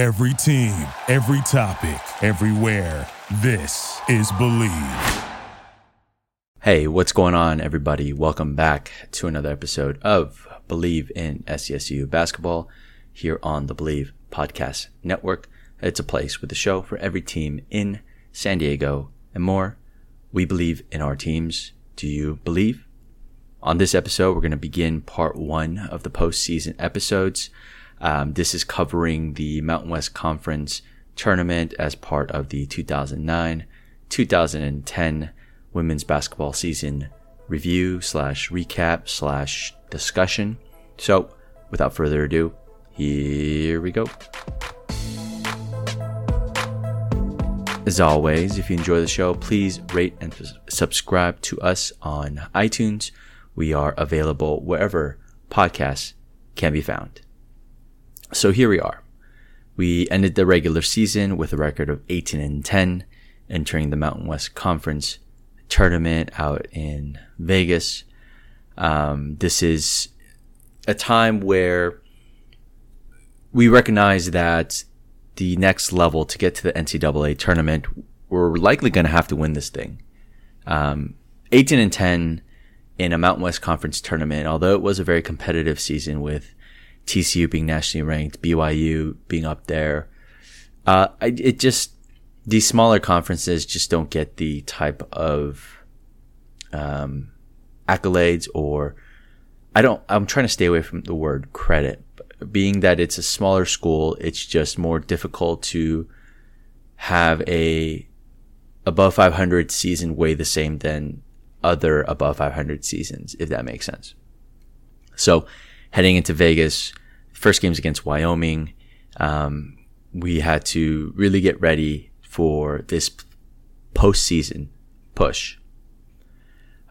Every team, every topic, everywhere. This is Bleav. Hey, what's going on, everybody? Welcome back to another episode of Bleav in SDSU Basketball here on the Bleav Podcast Network. It's a place with a show for every team in San Diego and more. We believe in our teams. Do you believe? On this episode, we're going to begin part one of the postseason episodes. Um, this is covering the Mountain West Conference tournament as part of the 2009 2010 women's basketball season review slash recap slash discussion. So, without further ado, here we go. As always, if you enjoy the show, please rate and subscribe to us on iTunes. We are available wherever podcasts can be found. So here we are. We ended the regular season with a record of 18 and 10, entering the Mountain West Conference tournament out in Vegas. Um, this is a time where we recognize that the next level to get to the NCAA tournament, we're likely going to have to win this thing. Um, 18 and 10 in a Mountain West Conference tournament, although it was a very competitive season with TCU being nationally ranked, BYU being up there. Uh, it just, these smaller conferences just don't get the type of, um, accolades or I don't, I'm trying to stay away from the word credit, being that it's a smaller school. It's just more difficult to have a above 500 season weigh the same than other above 500 seasons, if that makes sense. So heading into Vegas, first games against Wyoming, um, we had to really get ready for this postseason push.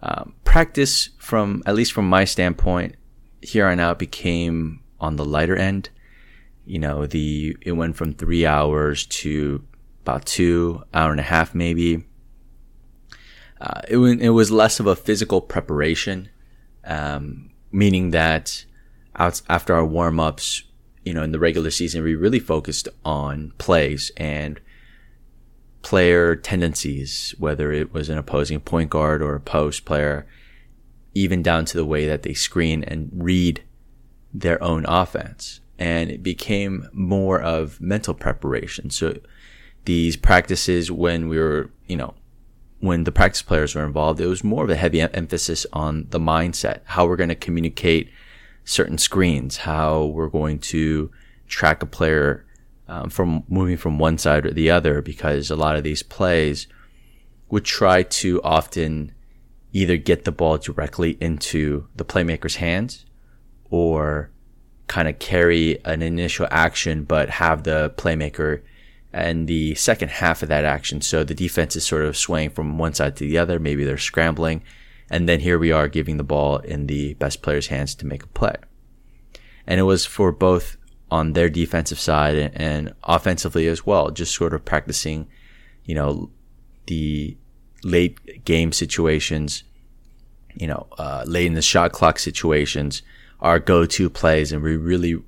Um, practice from, at least from my standpoint, here on out became on the lighter end. You know, the, it went from three hours to about two, hour and a half maybe. Uh, it, it was less of a physical preparation, um, meaning that after our warm ups, you know, in the regular season, we really focused on plays and player tendencies, whether it was an opposing point guard or a post player, even down to the way that they screen and read their own offense. And it became more of mental preparation. So these practices, when we were, you know, when the practice players were involved, it was more of a heavy emphasis on the mindset, how we're going to communicate certain screens, how we're going to track a player um, from moving from one side or the other, because a lot of these plays would try to often either get the ball directly into the playmaker's hands or kind of carry an initial action, but have the playmaker and the second half of that action. So the defense is sort of swaying from one side to the other. Maybe they're scrambling. And then here we are giving the ball in the best player's hands to make a play. And it was for both on their defensive side and offensively as well, just sort of practicing, you know, the late game situations, you know, uh, late in the shot clock situations, our go-to plays. And we really,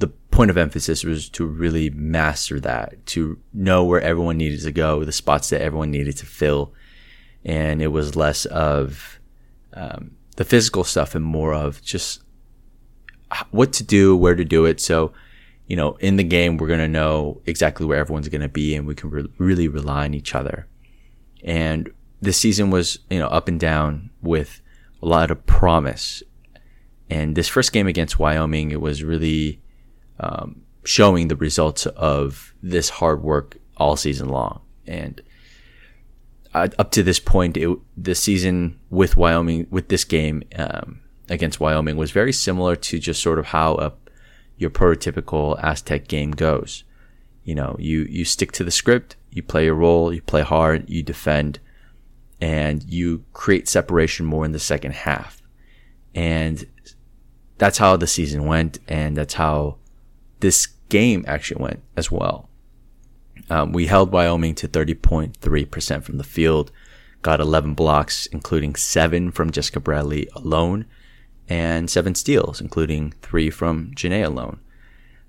the point of emphasis was to really master that, to know where everyone needed to go, the spots that everyone needed to fill and it was less of um, the physical stuff and more of just what to do, where to do it. So, you know, in the game, we're going to know exactly where everyone's going to be and we can re- really rely on each other. And this season was, you know, up and down with a lot of promise. And this first game against Wyoming, it was really um, showing the results of this hard work all season long. And uh, up to this point, it, the season with Wyoming, with this game um, against Wyoming, was very similar to just sort of how a, your prototypical Aztec game goes. You know, you you stick to the script, you play your role, you play hard, you defend, and you create separation more in the second half. And that's how the season went, and that's how this game actually went as well. Um, we held Wyoming to 30.3% from the field, got 11 blocks, including seven from Jessica Bradley alone, and seven steals, including three from Jené alone.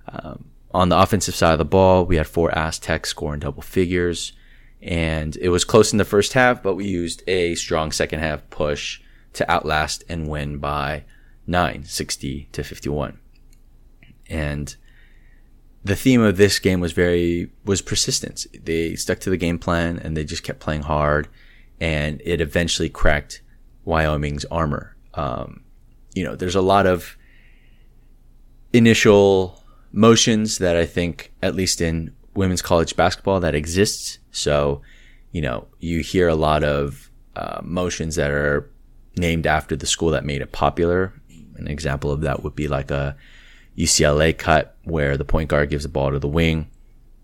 Um, on the offensive side of the ball, we had four Aztecs scoring double figures. And it was close in the first half, but we used a strong second half push to outlast and win by 9, 60 to 51. And the theme of this game was very was persistence. They stuck to the game plan and they just kept playing hard, and it eventually cracked Wyoming's armor. Um, you know, there's a lot of initial motions that I think, at least in women's college basketball, that exists. So, you know, you hear a lot of uh, motions that are named after the school that made it popular. An example of that would be like a UCLA cut where the point guard gives the ball to the wing,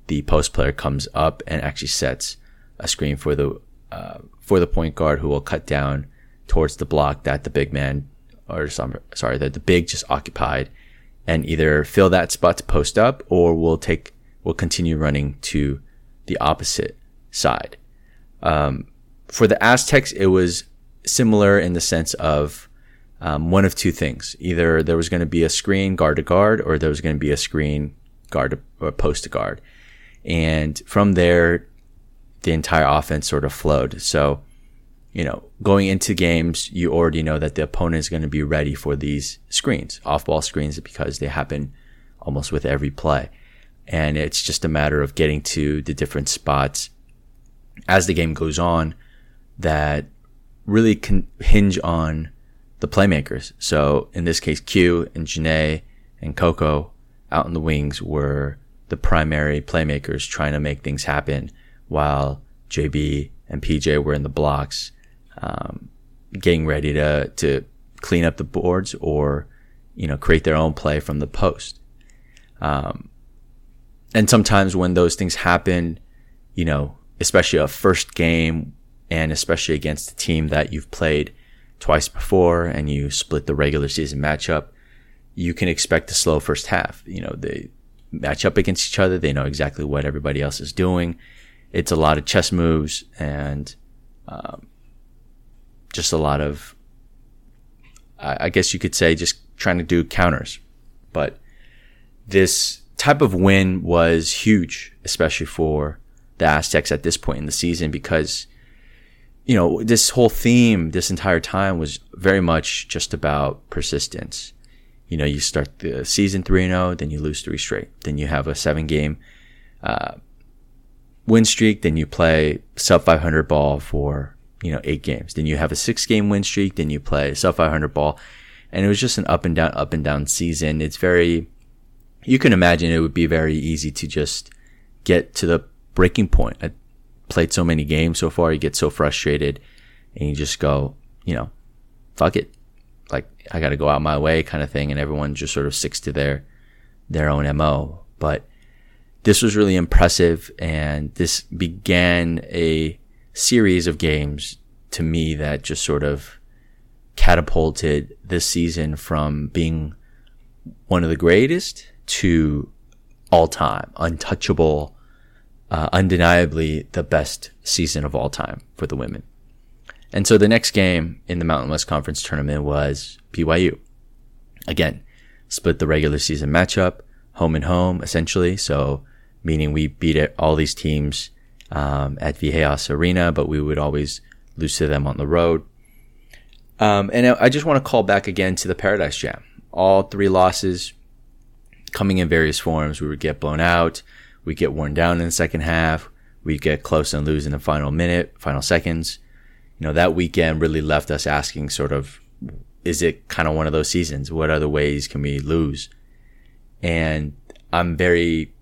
the post player comes up and actually sets a screen for the uh, for the point guard who will cut down towards the block that the big man or some sorry that the big just occupied and either fill that spot to post up or will take will continue running to the opposite side. Um, for the Aztecs, it was similar in the sense of um, one of two things. Either there was going to be a screen guard to guard, or there was going to be a screen guard to, or post to guard. And from there, the entire offense sort of flowed. So, you know, going into games, you already know that the opponent is going to be ready for these screens, off ball screens, because they happen almost with every play. And it's just a matter of getting to the different spots as the game goes on that really can hinge on the playmakers. So in this case, Q and Jené and Coco out in the wings were the primary playmakers trying to make things happen while JB and PJ were in the blocks, um, getting ready to, to clean up the boards or, you know, create their own play from the post. Um, and sometimes when those things happen, you know, especially a first game and especially against a team that you've played twice before and you split the regular season matchup, you can expect a slow first half. You know, they match up against each other. They know exactly what everybody else is doing. It's a lot of chess moves and um, just a lot of, I guess you could say, just trying to do counters. But this type of win was huge, especially for the Aztecs at this point in the season because you know, this whole theme this entire time was very much just about persistence. You know, you start the season 3 0, then you lose three straight. Then you have a seven game uh, win streak, then you play sub 500 ball for, you know, eight games. Then you have a six game win streak, then you play sub 500 ball. And it was just an up and down, up and down season. It's very, you can imagine it would be very easy to just get to the breaking point at played so many games so far, you get so frustrated and you just go, you know, fuck it. Like I got to go out my way kind of thing. And everyone just sort of sticks to their, their own MO. But this was really impressive. And this began a series of games to me that just sort of catapulted this season from being one of the greatest to all time, untouchable, uh, undeniably the best season of all time for the women. And so the next game in the Mountain West Conference tournament was BYU. Again, split the regular season matchup, home and home, essentially. So, meaning we beat all these teams um, at Viejas Arena, but we would always lose to them on the road. Um, and I just want to call back again to the Paradise Jam. All three losses coming in various forms. We would get blown out we get worn down in the second half. We get close and lose in the final minute, final seconds. You know, that weekend really left us asking sort of, is it kind of one of those seasons? What other ways can we lose? And I'm very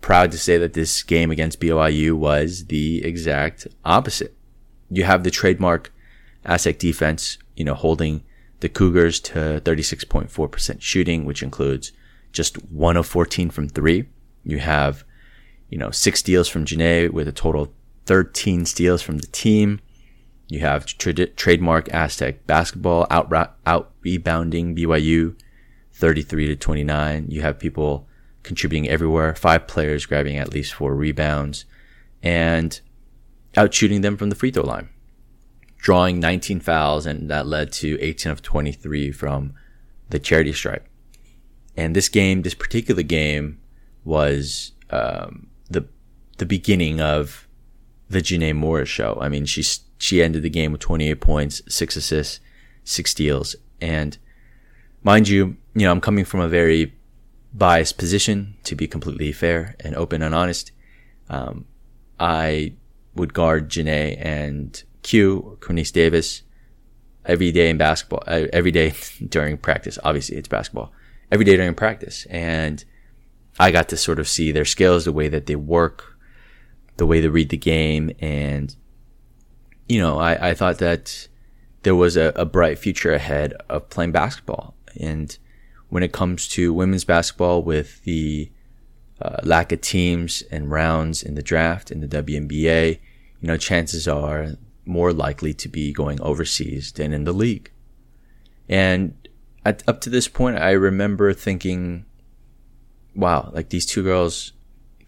proud to say that this game against BYU was the exact opposite. You have the trademark Aztec defense, you know, holding the Cougars to 36.4% shooting, which includes just one of 14 from three. You have you know, six steals from Jené with a total of 13 steals from the team. You have tra- trademark Aztec basketball out, out rebounding BYU 33 to 29. You have people contributing everywhere, five players grabbing at least four rebounds and out shooting them from the free throw line, drawing 19 fouls. And that led to 18 of 23 from the charity stripe. And this game, this particular game was um, the beginning of the Jené Morris show. I mean, she she ended the game with 28 points, six assists, six steals, and mind you, you know, I'm coming from a very biased position to be completely fair and open and honest. Um, I would guard Jené and Q or Quenese Davis every day in basketball, uh, every day during practice. Obviously, it's basketball. Every day during practice. And I got to sort of see their skills, the way that they work, the way they read the game. And, you know, I, I thought that there was a, a bright future ahead of playing basketball. And when it comes to women's basketball with the uh, lack of teams and rounds in the draft in the WNBA, you know, chances are more likely to be going overseas than in the league. And at, up to this point, I remember thinking, wow, like these two girls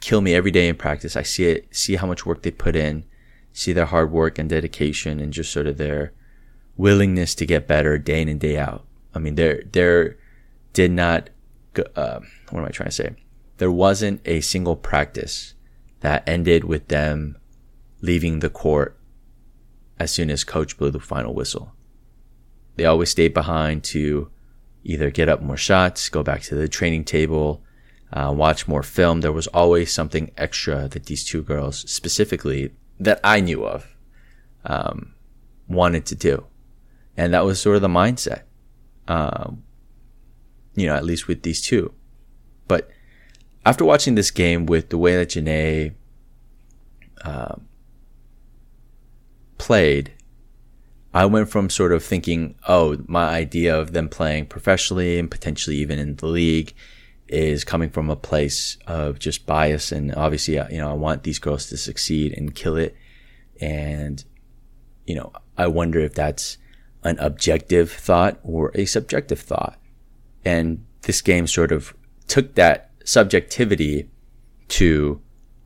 kill me every day in practice. I see it, see how much work they put in, see their hard work and dedication and just sort of their willingness to get better day in and day out. I mean, there, there did not, uh, what am I trying to say? There wasn't a single practice that ended with them leaving the court as soon as coach blew the final whistle. They always stayed behind to either get up more shots, go back to the training table, uh, watch more film. There was always something extra that these two girls, specifically that I knew of, um, wanted to do. And that was sort of the mindset, um, you know, at least with these two. But after watching this game with the way that Jené um, played, I went from sort of thinking, oh, my idea of them playing professionally and potentially even in the league is coming from a place of just bias. And obviously, you know, I want these girls to succeed and kill it. And, you know, I wonder if that's an objective thought or a subjective thought. And this game sort of took that subjectivity to,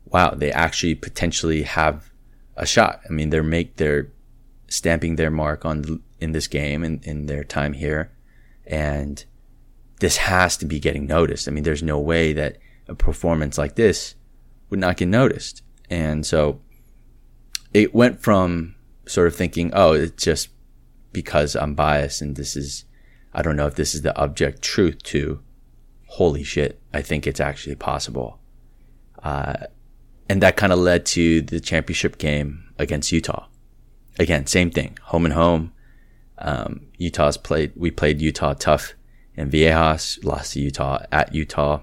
wow, they actually potentially have a shot. I mean, they're make they're stamping their mark on in this game and in their time here, and this has to be getting noticed. I mean, there's no way that a performance like this would not get noticed, and so it went from sort of thinking, oh, it's just because I'm biased and this is, I don't know if this is the object truth to, holy shit, I think it's actually possible. Uh, and that kind of led to the championship game against Utah. Again, same thing, home and home. Um, Utah's played, we played Utah tough in Viejas, lost to Utah at Utah.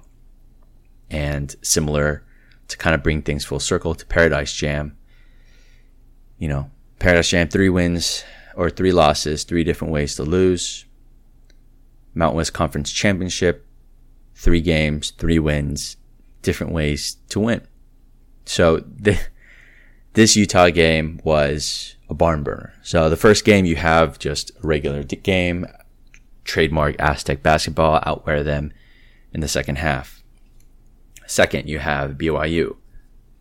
And similar to kind of bring things full circle to Paradise Jam. You know, Paradise Jam, three wins or three losses, three different ways to lose. Mountain West Conference Championship, three games, three wins, different ways to win. So the, this Utah game was a barn burner. So the first game you have just a regular game, trademark Aztec basketball, outwear them in the second half. Second, you have BYU.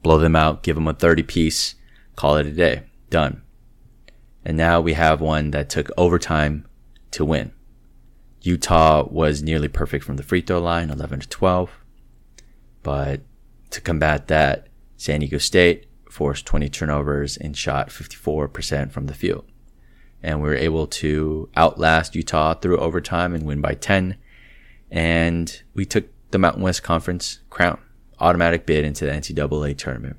Blow them out, give them a 30 piece, call it a day. Done. And now we have one that took overtime to win. Utah was nearly perfect from the free throw line, 11 to 12. But to combat that, San Diego State forced 20 turnovers and shot 54% from the field. And we were able to outlast Utah through overtime and win by 10. And we took the Mountain West Conference crown, automatic bid into the NCAA tournament.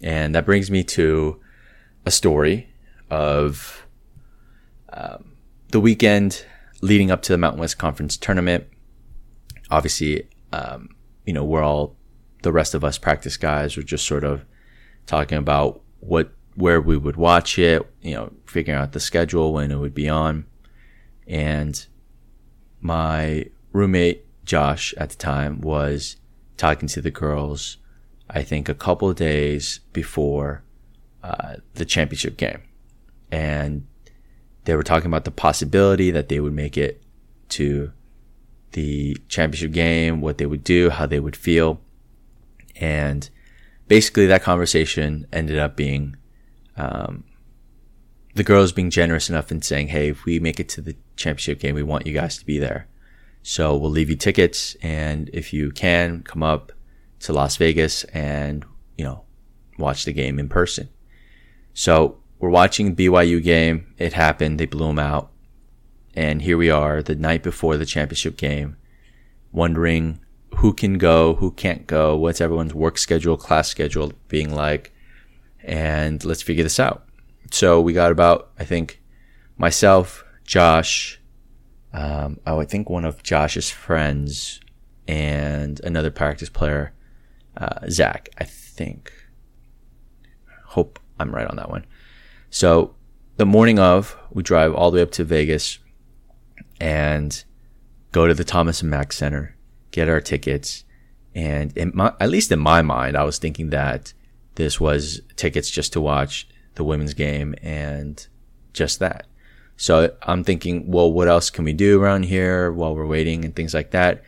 And that brings me to a story of um, the weekend leading up to the Mountain West Conference tournament. Obviously, um, you know, we're all the rest of us practice guys were just sort of talking about what where we would watch it, you know, figuring out the schedule when it would be on. And my roommate Josh at the time was talking to the girls, I think a couple of days before uh, the championship game. And they were talking about the possibility that they would make it to the championship game, what they would do, how they would feel. And basically, that conversation ended up being um, the girls being generous enough and saying, Hey, if we make it to the championship game, we want you guys to be there. So we'll leave you tickets. And if you can come up, to Las Vegas and, you know, watch the game in person. So we're watching BYU game. It happened. They blew them out. And here we are the night before the championship game, wondering who can go, who can't go, what's everyone's work schedule, class schedule being like, and let's figure this out. So we got about, I think, myself, Josh, um, oh, I think one of Josh's friends, and another practice player, uh, Zach, I think. Hope I'm right on that one. So the morning of, we drive all the way up to Vegas and go to the Thomas and Mack Center, get our tickets. And my, at least in my mind, I was thinking that this was tickets just to watch the women's game and just that. So I'm thinking, well, what else can we do around here while we're waiting and things like that?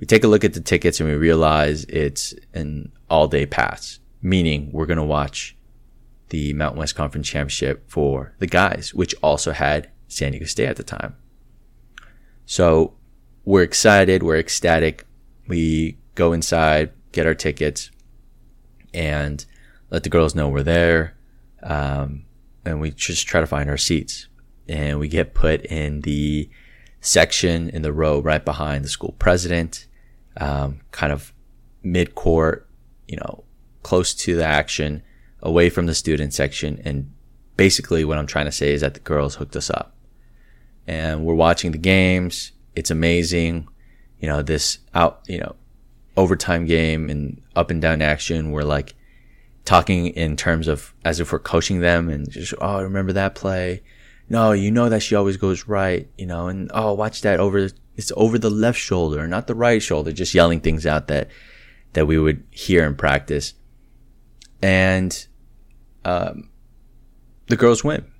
We take a look at the tickets and we realize it's an all day pass, meaning we're going to watch the Mountain West Conference Championship for the guys, which also had San Diego State at the time. So we're excited, we're ecstatic. We go inside, get our tickets, and let the girls know we're there. Um, and we just try to find our seats. And we get put in the section in the row right behind the school president, um, kind of mid court, you know, close to the action, away from the student section. And basically, what I'm trying to say is that the girls hooked us up and we're watching the games. It's amazing. You know, this out, you know, overtime game and up and down action. We're like talking in terms of as if we're coaching them and just, oh, remember that play? No, you know that she always goes right, you know, and oh, watch that over, it's over the left shoulder, not the right shoulder, just yelling things out that, that we would hear in practice. And, um, the girls win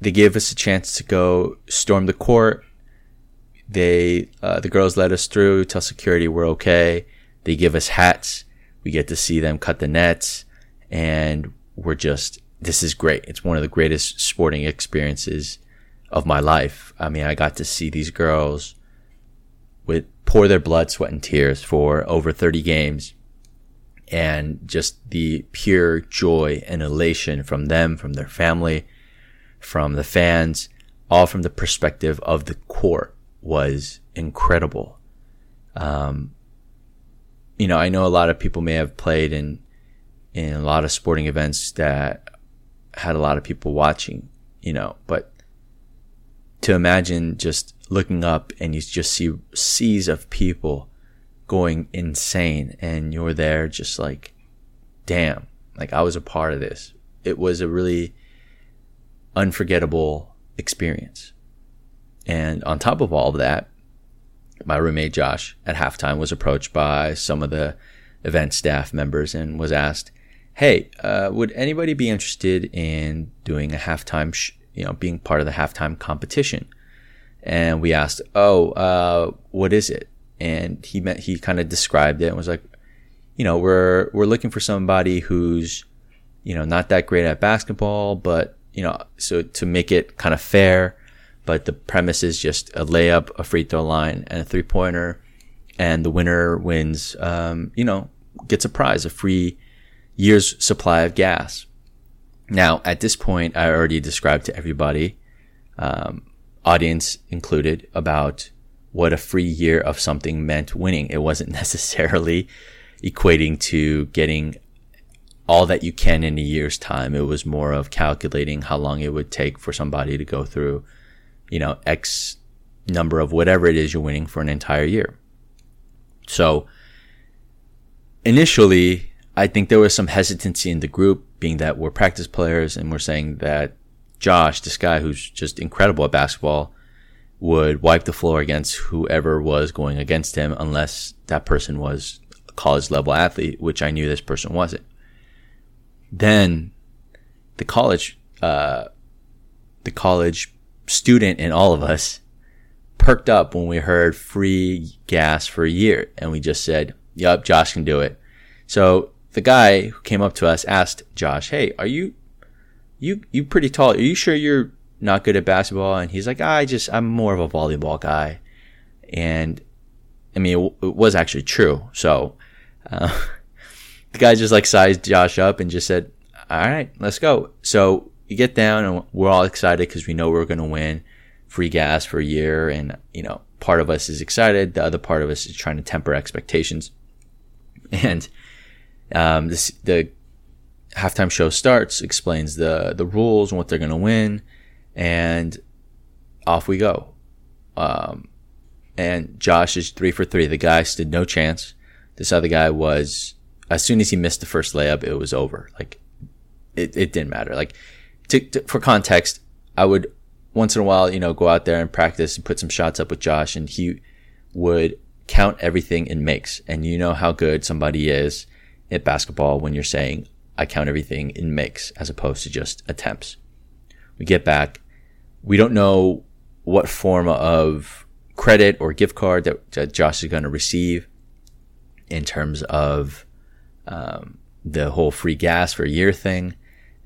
they gave us a chance to go storm the court. They, uh, the girls let us through, tell security we're okay. They give us hats. We get to see them cut the nets and we're just, this is great. It's one of the greatest sporting experiences of my life. I mean, I got to see these girls with pour their blood, sweat and tears for over 30 games and just the pure joy and elation from them, from their family, from the fans, all from the perspective of the court was incredible. Um, you know, I know a lot of people may have played in in a lot of sporting events that had a lot of people watching, you know, but to imagine just looking up and you just see seas of people going insane and you're there just like damn like i was a part of this it was a really unforgettable experience. And on top of all of that, my roommate Josh at halftime was approached by some of the event staff members and was asked, "Hey, uh, would anybody be interested in doing a halftime, sh- you know, being part of the halftime competition?" And we asked, "Oh, uh, what is it?" And he meant he kind of described it and was like, "You know, we're we're looking for somebody who's, you know, not that great at basketball, but you know, so to make it kind of fair, but the premise is just a layup, a free throw line, and a three pointer, and the winner wins. Um, you know, gets a prize, a free year's supply of gas. Now, at this point, I already described to everybody, um, audience included, about what a free year of something meant winning. It wasn't necessarily equating to getting all that you can in a year's time. It was more of calculating how long it would take for somebody to go through, you know, X number of whatever it is you're winning for an entire year. So initially, I think there was some hesitancy in the group, being that we're practice players and we're saying that Josh, this guy who's just incredible at basketball, would wipe the floor against whoever was going against him unless that person was a college level athlete, which I knew this person wasn't then the college, uh, the college student in all of us perked up when we heard free gas for a year. And we just said, yup, Josh can do it. So the guy who came up to us asked Josh, Hey, are you, you, you pretty tall? Are you sure you're not good at basketball? And he's like, I just, I'm more of a volleyball guy. And I mean, it, it was actually true. So, Uh, the guy just like sized Josh up and just said, "All right, let's go." So you get down, and we're all excited because we know we're going to win free gas for a year, and you know, part of us is excited, the other part of us is trying to temper expectations, and um, this the halftime show starts, explains the the rules and what they're going to win, and off we go. Um, and Josh is three for three. The guy stood no chance. This other guy was, as soon as he missed the first layup, it was over. Like, it, it didn't matter. Like, to, to, for context, I would once in a while, you know, go out there and practice and put some shots up with Josh, and he would count everything in makes. And you know how good somebody is at basketball when you're saying, I count everything in makes as opposed to just attempts. We get back. We don't know what form of credit or gift card that, that Josh is going to receive in terms of um, the whole free gas for a year thing.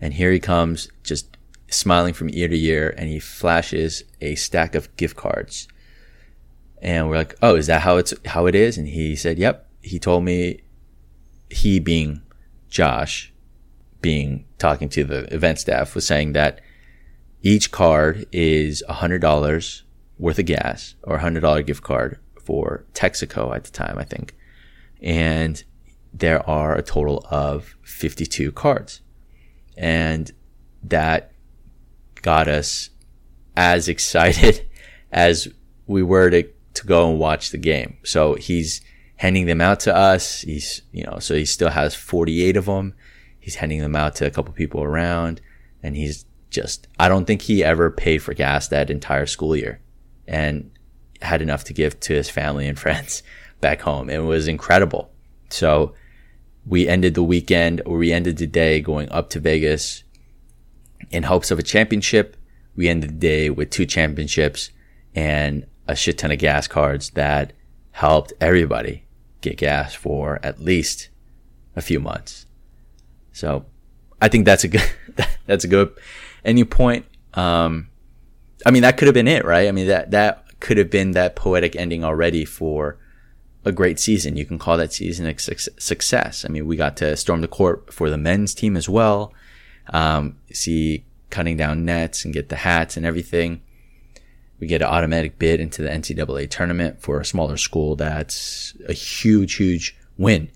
And here he comes, just smiling from ear to ear, and he flashes a stack of gift cards. And we're like, "Oh, is that how it's how it is?" And he said, "Yep." He told me, he being Josh, being talking to the event staff, was saying that each card is a hundred dollars worth of gas or a hundred dollar gift card for Texaco at the time, I think. And there are a total of 52 cards. And that got us as excited as we were to, to go and watch the game. So he's handing them out to us. He's, you know, so he still has 48 of them. He's handing them out to a couple people around and he's just, I don't think he ever paid for gas that entire school year and had enough to give to his family and friends back home. It was incredible. So we ended the weekend or we ended the day going up to Vegas in hopes of a championship. We ended the day with two championships and a shit ton of gas cards that helped everybody get gas for at least a few months. So I think that's a good, that's a good ending point. Um, I mean, that could have been it, right? I mean, that, that could have been that poetic ending already for a great season. You can call that season a success. I mean, we got to storm the court for the men's team as well. Um, see cutting down nets and get the hats and everything. We get an automatic bid into the NCAA tournament for a smaller school. That's a huge, huge win.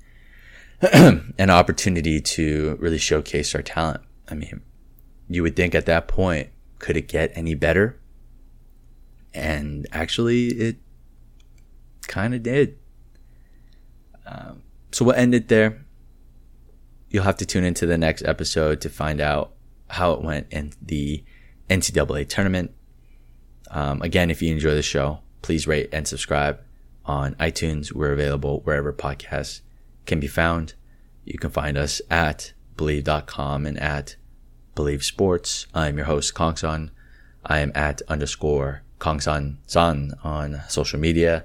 an opportunity to really showcase our talent. I mean, you would think at that point, could it get any better? And actually, it kind of did. Um, so we'll end it there. You'll have to tune into the next episode to find out how it went in the NCAA tournament. Um, again, if you enjoy the show, please rate and subscribe on iTunes. We're available wherever podcasts can be found. You can find us at bleav.com and at bleav sports. I'm your host, Kongsan. I am at underscore Kongsan San on social media.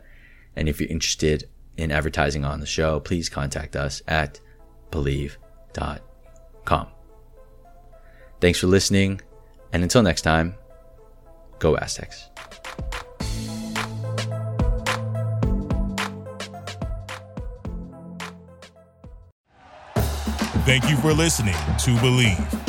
And if you're interested in advertising on the show, please contact us at bleav.com. Thanks for listening. And until next time, go Aztecs. Thank you for listening to Bleav.